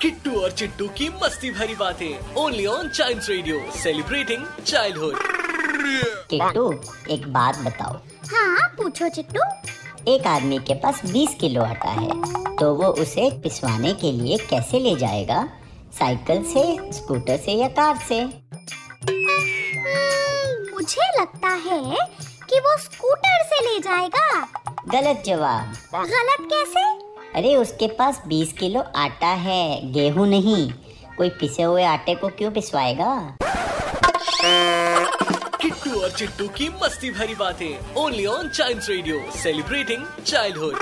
Kittu और चिट्टू की मस्ती भरी बातें only on Child Radio celebrating childhood Kittu एक बात बताओ। हाँ पूछो चिट्टू। एक आदमी के पास 20 किलो आटा है तो वो उसे पिसवाने के लिए कैसे ले जाएगा? साइकिल से स्कूटर से या कार से? हम्म, मुझे लगता है कि वो स्कूटर से ले जाएगा। गलत जवाब। गलत कैसे? अरे, उसके पास 20 किलो आटा है। गेहूँ नहीं। कोई पिसे हुए आटे को क्यों पिसवाएगा? किट्टू और चिट्टू की मस्ती भरी बातें। Only on Child Radio celebrating childhood